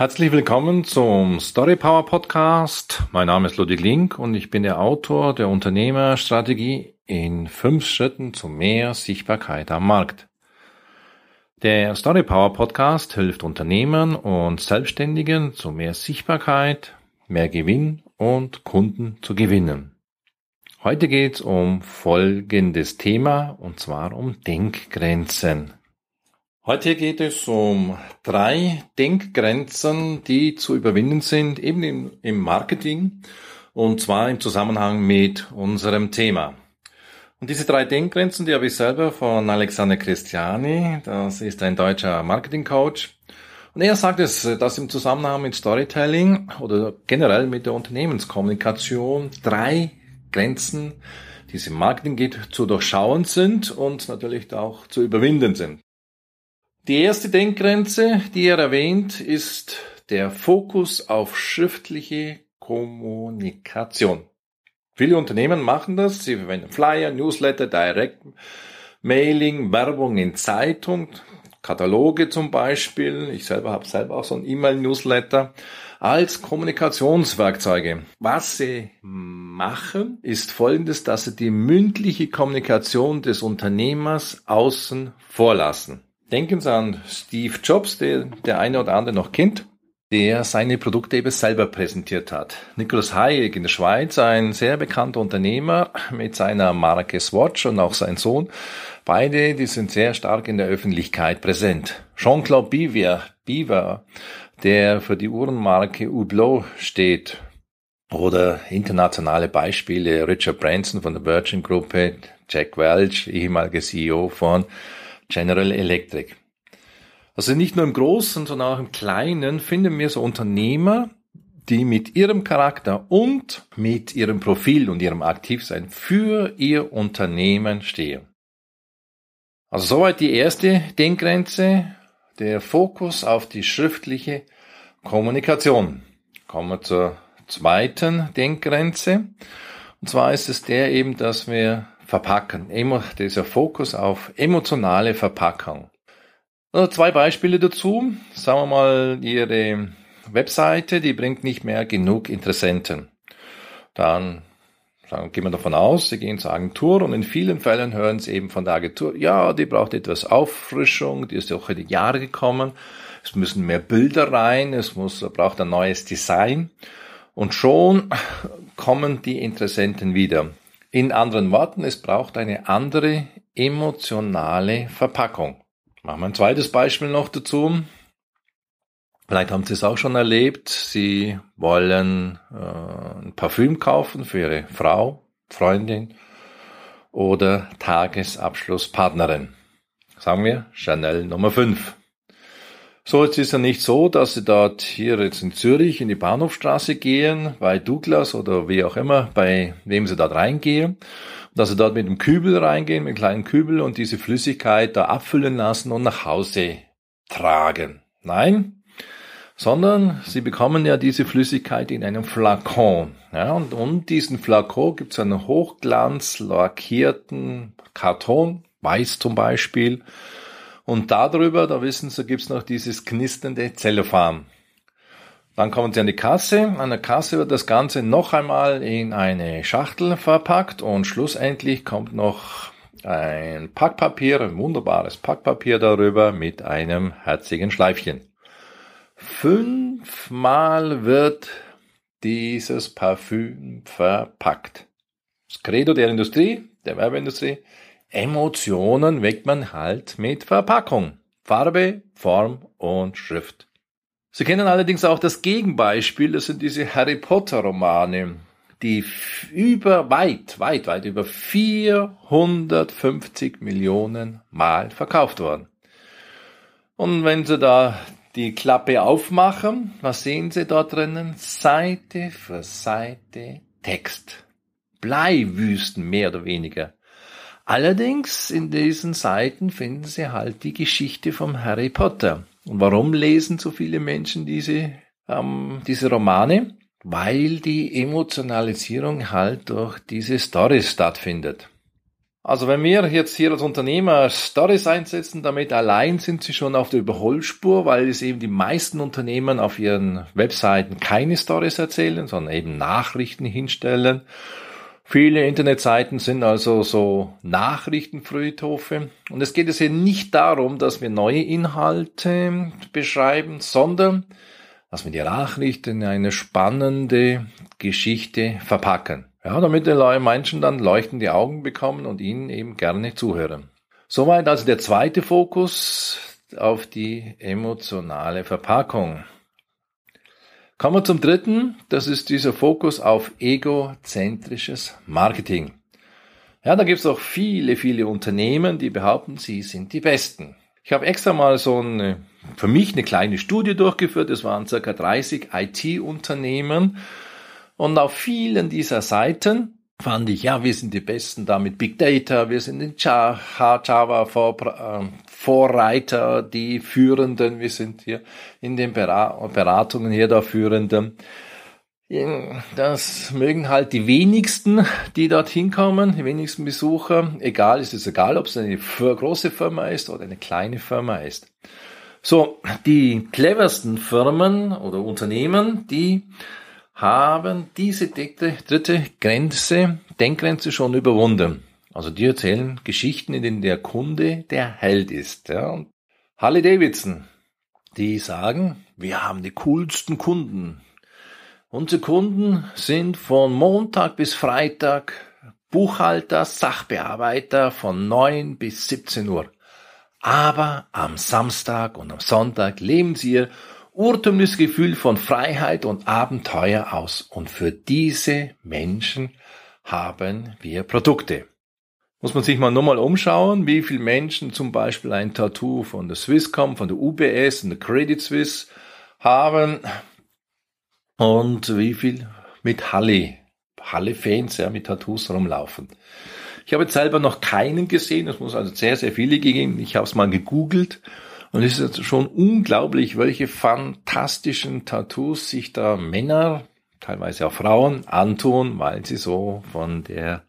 Herzlich willkommen zum Story Power Podcast. Mein Name ist Ludwig Link und ich bin der Autor der Unternehmerstrategie in fünf Schritten zu mehr Sichtbarkeit am Markt. Der Story Power Podcast hilft Unternehmern und Selbstständigen zu mehr Sichtbarkeit, mehr Gewinn und Kunden zu gewinnen. Heute geht es um folgendes Thema und zwar um Denkgrenzen. Heute geht es um drei Denkgrenzen, die zu überwinden sind, eben im, im, Marketing und zwar im Zusammenhang mit unserem Thema. Und diese drei Denkgrenzen, die habe ich selber von Alexander Christiani, das ist ein deutscher Marketingcoach. Und er sagt es, dass im Zusammenhang mit Storytelling oder generell mit der Unternehmenskommunikation drei Grenzen, die es im Marketing geht, zu durchschauen sind und natürlich auch zu überwinden sind. Die erste Denkgrenze, die er erwähnt, ist der Fokus auf schriftliche Kommunikation. Viele Unternehmen machen das. Sie verwenden Flyer, Newsletter, Direct Mailing, Werbung in Zeitung, Kataloge zum Beispiel. Ich selber habe selber auch so ein E-Mail-Newsletter als Kommunikationswerkzeuge. Was sie machen, ist folgendes, dass sie die mündliche Kommunikation des Unternehmers außen vorlassen. Denken Sie an Steve Jobs, der der eine oder andere noch kennt, der seine Produkte eben selber präsentiert hat. Nicholas Hayek in der Schweiz, ein sehr bekannter Unternehmer mit seiner Marke Swatch und auch sein Sohn. Beide, die sind sehr stark in der Öffentlichkeit präsent. Jean-Claude Biver, Biver, der für die Uhrenmarke Hublot steht. Oder internationale Beispiele, Richard Branson von der Virgin Gruppe, Jack Welch, ehemaliger CEO von General Electric. Also nicht nur im Großen, sondern auch im Kleinen finden wir so Unternehmer, die mit ihrem Charakter und mit ihrem Profil und ihrem Aktivsein für ihr Unternehmen stehen. Also soweit die erste Denkgrenze, der Fokus auf die schriftliche Kommunikation. Kommen wir zur zweiten Denkgrenze. Und zwar ist es der eben, dass wir verpacken. dieser Fokus auf emotionale Verpackung. Also zwei Beispiele dazu. Sagen wir mal, Ihre Webseite, die bringt nicht mehr genug Interessenten. Dann sagen, gehen wir davon aus, Sie gehen zur Agentur und in vielen Fällen hören Sie eben von der Agentur, ja, die braucht etwas Auffrischung, die ist ja auch in die Jahre gekommen, es müssen mehr Bilder rein, es muss, braucht ein neues Design und schon kommen die Interessenten wieder. In anderen Worten, es braucht eine andere emotionale Verpackung. Machen wir ein zweites Beispiel noch dazu. Vielleicht haben Sie es auch schon erlebt. Sie wollen äh, ein Parfüm kaufen für Ihre Frau, Freundin oder Tagesabschlusspartnerin. Sagen wir Chanel Nummer 5. So, jetzt ist ja nicht so, dass Sie dort hier jetzt in Zürich in die Bahnhofstraße gehen, bei Douglas oder wie auch immer, bei wem Sie dort reingehen, dass Sie dort mit dem Kübel reingehen, mit einem kleinen Kübel und diese Flüssigkeit da abfüllen lassen und nach Hause tragen. Nein, sondern Sie bekommen ja diese Flüssigkeit in einem Flakon. Ja, und um diesen Flakon gibt es einen hochglanz lackierten Karton, weiß zum Beispiel, und darüber, da wissen Sie, gibt's noch dieses knisternde Zellophan. Dann kommen Sie an die Kasse. An der Kasse wird das Ganze noch einmal in eine Schachtel verpackt und schlussendlich kommt noch ein Packpapier, ein wunderbares Packpapier darüber mit einem herzigen Schleifchen. Fünfmal wird dieses Parfüm verpackt. Das Credo der Industrie, der Werbeindustrie, Emotionen weckt man halt mit Verpackung. Farbe, Form und Schrift. Sie kennen allerdings auch das Gegenbeispiel, das sind diese Harry Potter Romane, die über, weit, weit, weit über 450 Millionen Mal verkauft wurden. Und wenn Sie da die Klappe aufmachen, was sehen Sie da drinnen? Seite für Seite Text. Bleiwüsten mehr oder weniger. Allerdings in diesen Seiten finden Sie halt die Geschichte vom Harry Potter. Und warum lesen so viele Menschen diese, ähm, diese Romane? Weil die Emotionalisierung halt durch diese Stories stattfindet. Also wenn wir jetzt hier als Unternehmer Stories einsetzen, damit allein sind sie schon auf der Überholspur, weil es eben die meisten Unternehmen auf ihren Webseiten keine Stories erzählen, sondern eben Nachrichten hinstellen. Viele Internetseiten sind also so Nachrichtenfriedhofe. Und es geht es hier nicht darum, dass wir neue Inhalte beschreiben, sondern dass wir die Nachrichten in eine spannende Geschichte verpacken. Ja, damit die Menschen dann leuchtende Augen bekommen und ihnen eben gerne zuhören. Soweit also der zweite Fokus auf die emotionale Verpackung. Kommen wir zum dritten, das ist dieser Fokus auf egozentrisches Marketing. Ja, da gibt es auch viele, viele Unternehmen, die behaupten, sie sind die Besten. Ich habe extra mal so eine, für mich eine kleine Studie durchgeführt. Es waren circa 30 IT-Unternehmen und auf vielen dieser Seiten fand ich, ja, wir sind die Besten da mit Big Data, wir sind in Java ähm, Vorreiter, die Führenden, wir sind hier in den Beratungen hier der Führenden. Das mögen halt die wenigsten, die dorthin kommen, die wenigsten Besucher. Egal, ist es egal, ob es eine große Firma ist oder eine kleine Firma ist. So, die cleversten Firmen oder Unternehmen, die haben diese dritte Grenze, Denkgrenze schon überwunden. Also die erzählen Geschichten, in denen der Kunde der Held ist. Ja. Harley Davidson, die sagen, wir haben die coolsten Kunden. Unsere Kunden sind von Montag bis Freitag Buchhalter, Sachbearbeiter von 9 bis 17 Uhr. Aber am Samstag und am Sonntag leben sie ihr urtümliches Gefühl von Freiheit und Abenteuer aus. Und für diese Menschen haben wir Produkte. Muss man sich mal nur mal umschauen, wie viele Menschen zum Beispiel ein Tattoo von der Swisscom, von der UBS und der Credit Suisse haben und wie viel mit Halle, Halle-Fans ja, mit Tattoos rumlaufen. Ich habe jetzt selber noch keinen gesehen, es muss also sehr, sehr viele gegeben. Ich habe es mal gegoogelt und es ist schon unglaublich, welche fantastischen Tattoos sich da Männer, teilweise auch Frauen, antun, weil sie so von der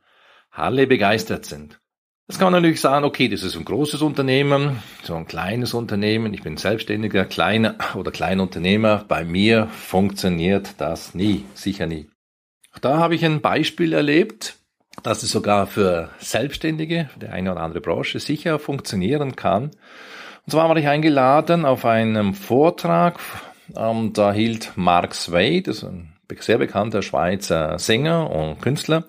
Halle begeistert sind. Das kann man natürlich sagen, okay, das ist ein großes Unternehmen, so ein kleines Unternehmen, ich bin selbstständiger, kleiner oder Kleinunternehmer. Bei mir funktioniert das nie, sicher nie. Da habe ich ein Beispiel erlebt, dass es sogar für Selbstständige, der eine oder andere Branche sicher funktionieren kann. Und zwar war ich eingeladen auf einem Vortrag, ähm, da hielt Mark Sway, das ist ein sehr bekannter Schweizer Sänger und Künstler,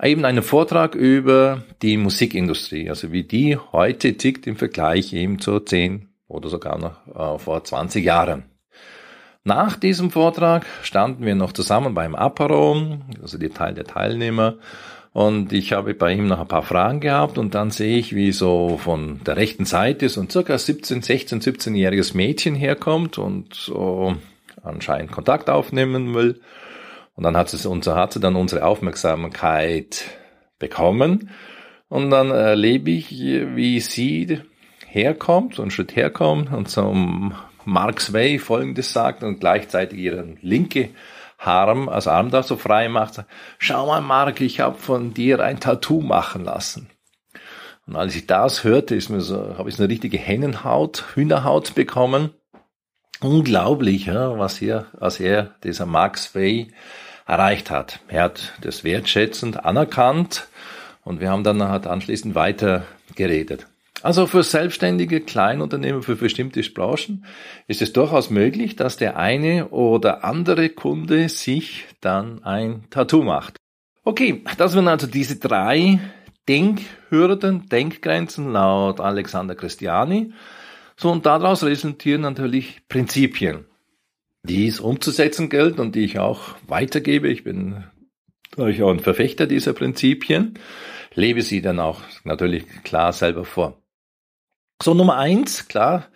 eben einen Vortrag über die Musikindustrie, also wie die heute tickt im Vergleich eben zu 10 oder sogar noch äh, vor 20 Jahren. Nach diesem Vortrag standen wir noch zusammen beim Apero, also die Teil der Teilnehmer, und ich habe bei ihm noch ein paar Fragen gehabt und dann sehe ich, wie so von der rechten Seite so ein circa 17, 16, 17-jähriges Mädchen herkommt und so anscheinend Kontakt aufnehmen will. Und dann hat sie, unser, hat sie dann unsere Aufmerksamkeit bekommen. Und dann erlebe ich, wie sie herkommt, so einen Schritt herkommt und zum Mark Sway folgendes sagt und gleichzeitig ihren linke Arm, also Arm da so frei macht, schau mal Mark, ich habe von dir ein Tattoo machen lassen. Und als ich das hörte, ist mir so, habe ich so eine richtige Hennenhaut, Hühnerhaut bekommen. Unglaublich, was hier, was er, dieser Max Way, erreicht hat. Er hat das wertschätzend anerkannt und wir haben dann halt anschließend weiter geredet. Also für selbstständige Kleinunternehmer, für bestimmte Branchen ist es durchaus möglich, dass der eine oder andere Kunde sich dann ein Tattoo macht. Okay, das waren also diese drei Denkhürden, Denkgrenzen laut Alexander Christiani. So, und daraus resultieren natürlich Prinzipien, die es umzusetzen gilt und die ich auch weitergebe. Ich bin durchaus ein Verfechter dieser Prinzipien, lebe sie dann auch natürlich klar selber vor. So, Nummer eins, klar.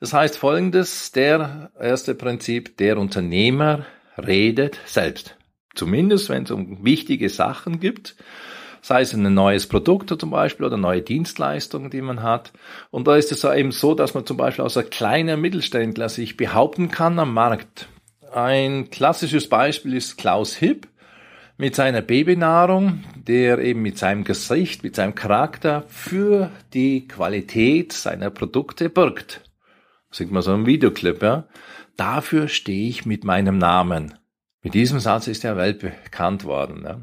Das heißt folgendes, der erste Prinzip, der Unternehmer redet selbst. Zumindest, wenn es um wichtige Sachen gibt, sei es ein neues Produkt zum Beispiel oder neue Dienstleistungen, die man hat. Und da ist es eben so, dass man zum Beispiel aus einer kleinen Mittelständler sich behaupten kann am Markt. Ein klassisches Beispiel ist Klaus Hipp mit seiner Babynahrung, der eben mit seinem Gesicht, mit seinem Charakter für die Qualität seiner Produkte birgt. Sieht man so im Videoclip, ja. Dafür stehe ich mit meinem Namen. Mit diesem Satz ist er weltbekannt worden. Ja.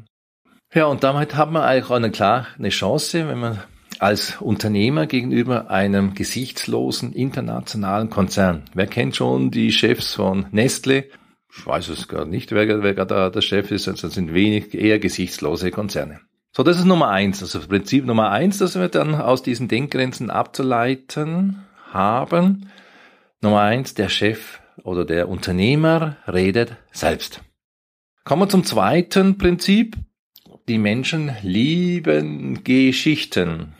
ja, und damit hat man eigentlich auch eine, klar eine Chance, wenn man als Unternehmer gegenüber einem gesichtslosen internationalen Konzern. Wer kennt schon die Chefs von Nestle? Ich weiß es gar nicht, wer, wer da der Chef ist. Das sind wenig eher gesichtslose Konzerne. So, das ist Nummer eins. Also Prinzip Nummer eins, das wir dann aus diesen Denkgrenzen abzuleiten haben. Nummer eins, der Chef oder der Unternehmer redet selbst. Kommen wir zum zweiten Prinzip. Die Menschen lieben Geschichten.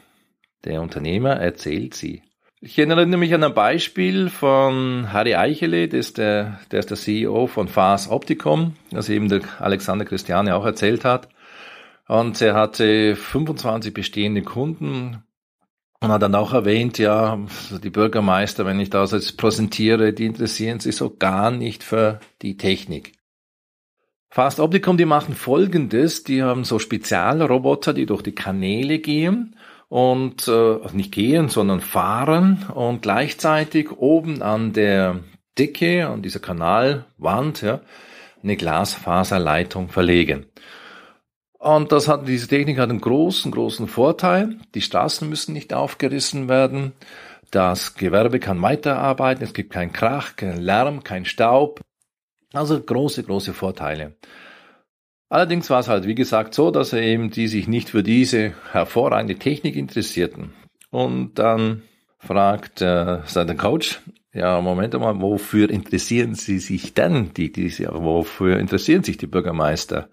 Der Unternehmer erzählt sie. Ich erinnere mich an ein Beispiel von Harry Eichele, der ist der, der, ist der CEO von Fas Opticom, das eben der Alexander Christiane auch erzählt hat. Und er hatte 25 bestehende Kunden und hat dann auch erwähnt, ja, die Bürgermeister, wenn ich das jetzt präsentiere, die interessieren sich so gar nicht für die Technik. Fast Opticom, die machen folgendes, die haben so Spezialroboter, die durch die Kanäle gehen und äh, nicht gehen, sondern fahren und gleichzeitig oben an der Decke, an dieser Kanalwand, ja, eine Glasfaserleitung verlegen. Und das hat, diese Technik hat einen großen, großen Vorteil. Die Straßen müssen nicht aufgerissen werden. Das Gewerbe kann weiterarbeiten. Es gibt keinen Krach, keinen Lärm, keinen Staub. Also große, große Vorteile. Allerdings war es halt, wie gesagt, so, dass er eben die sich nicht für diese hervorragende Technik interessierten. Und dann fragt äh, sein Coach, ja, Moment mal, wofür interessieren Sie sich denn, die, diese, wofür interessieren sich die Bürgermeister?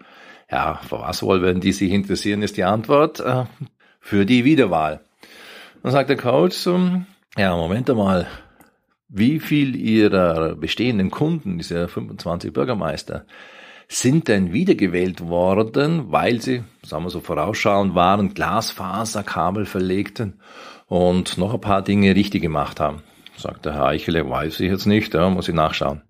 Ja, für was wohl, wenn die sich interessieren, ist die Antwort, äh, für die Wiederwahl. Dann sagt der Coach, ähm, ja, Moment mal, wie viel Ihrer bestehenden Kunden, diese 25 Bürgermeister, sind denn wiedergewählt worden, weil sie, sagen wir so vorausschauend waren, Glasfaserkabel verlegten und noch ein paar Dinge richtig gemacht haben. Sagt der Herr Eichele, weiß ich jetzt nicht, da muss ich nachschauen.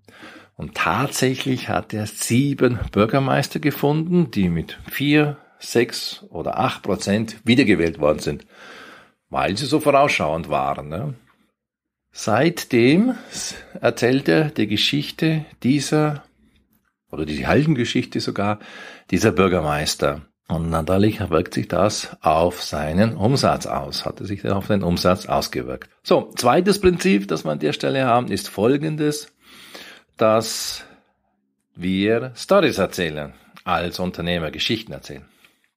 Und tatsächlich hat er sieben Bürgermeister gefunden, die mit vier, sechs oder acht Prozent wiedergewählt worden sind, weil sie so vorausschauend waren. Ne? Seitdem erzählt er die Geschichte dieser oder die Heldengeschichte sogar dieser Bürgermeister. Und natürlich wirkt sich das auf seinen Umsatz aus, hatte sich auf den Umsatz ausgewirkt. So, zweites Prinzip, das wir an der Stelle haben, ist folgendes, dass wir Stories erzählen, als Unternehmer Geschichten erzählen.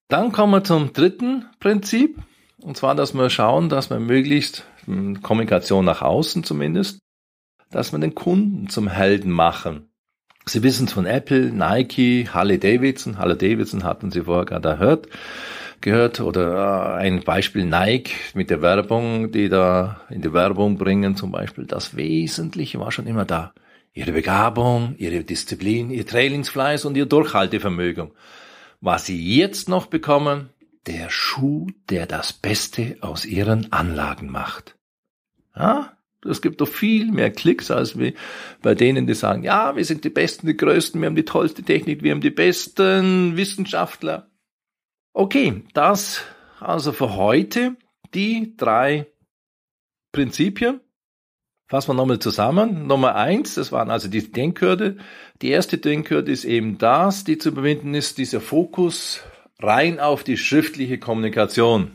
Dann kommen wir zum dritten Prinzip, und zwar, dass wir schauen, dass wir möglichst hm, Kommunikation nach außen zumindest, dass wir den Kunden zum Helden machen. Sie wissen es von Apple, Nike, Harley Davidson. Harley Davidson hatten Sie vorher gerade gehört, gehört oder äh, ein Beispiel Nike mit der Werbung, die da in die Werbung bringen zum Beispiel. Das Wesentliche war schon immer da. Ihre Begabung, ihre Disziplin, ihr Trainingsfleiß und ihr Durchhaltevermögen. Was Sie jetzt noch bekommen, der Schuh, der das Beste aus Ihren Anlagen macht. Ja, es gibt doch viel mehr Klicks als wie bei denen, die sagen, ja, wir sind die Besten, die Größten, wir haben die tollste Technik, wir haben die besten Wissenschaftler. Okay, das also für heute die drei Prinzipien. Fassen wir nochmal zusammen. Nummer eins, das waren also die Denkhürde. Die erste Denkhürde ist eben das, die zu überwinden ist, dieser Fokus rein auf die schriftliche Kommunikation.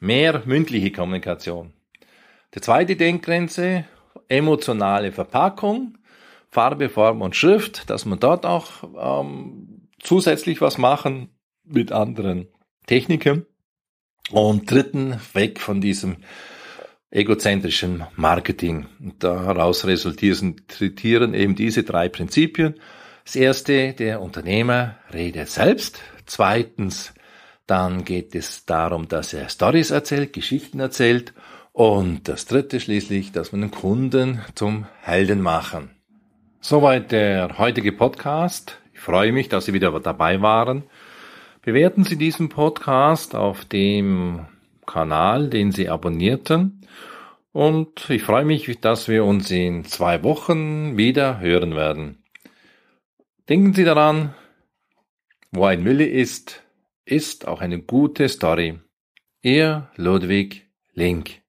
Mehr mündliche Kommunikation. Die zweite Denkgrenze, emotionale Verpackung, Farbe, Form und Schrift, dass man dort auch ähm, zusätzlich was machen mit anderen Techniken. Und dritten, weg von diesem egozentrischen Marketing. Und daraus resultieren eben diese drei Prinzipien. Das erste, der Unternehmer redet selbst. Zweitens, dann geht es darum, dass er Stories erzählt, Geschichten erzählt. Und das dritte schließlich, dass wir den Kunden zum Helden machen. Soweit der heutige Podcast. Ich freue mich, dass Sie wieder dabei waren. Bewerten Sie diesen Podcast auf dem Kanal, den Sie abonnierten. Und ich freue mich, dass wir uns in zwei Wochen wieder hören werden. Denken Sie daran, Wo ein Wille ist, ist auch eine gute Story. Ihr Ludwig Link.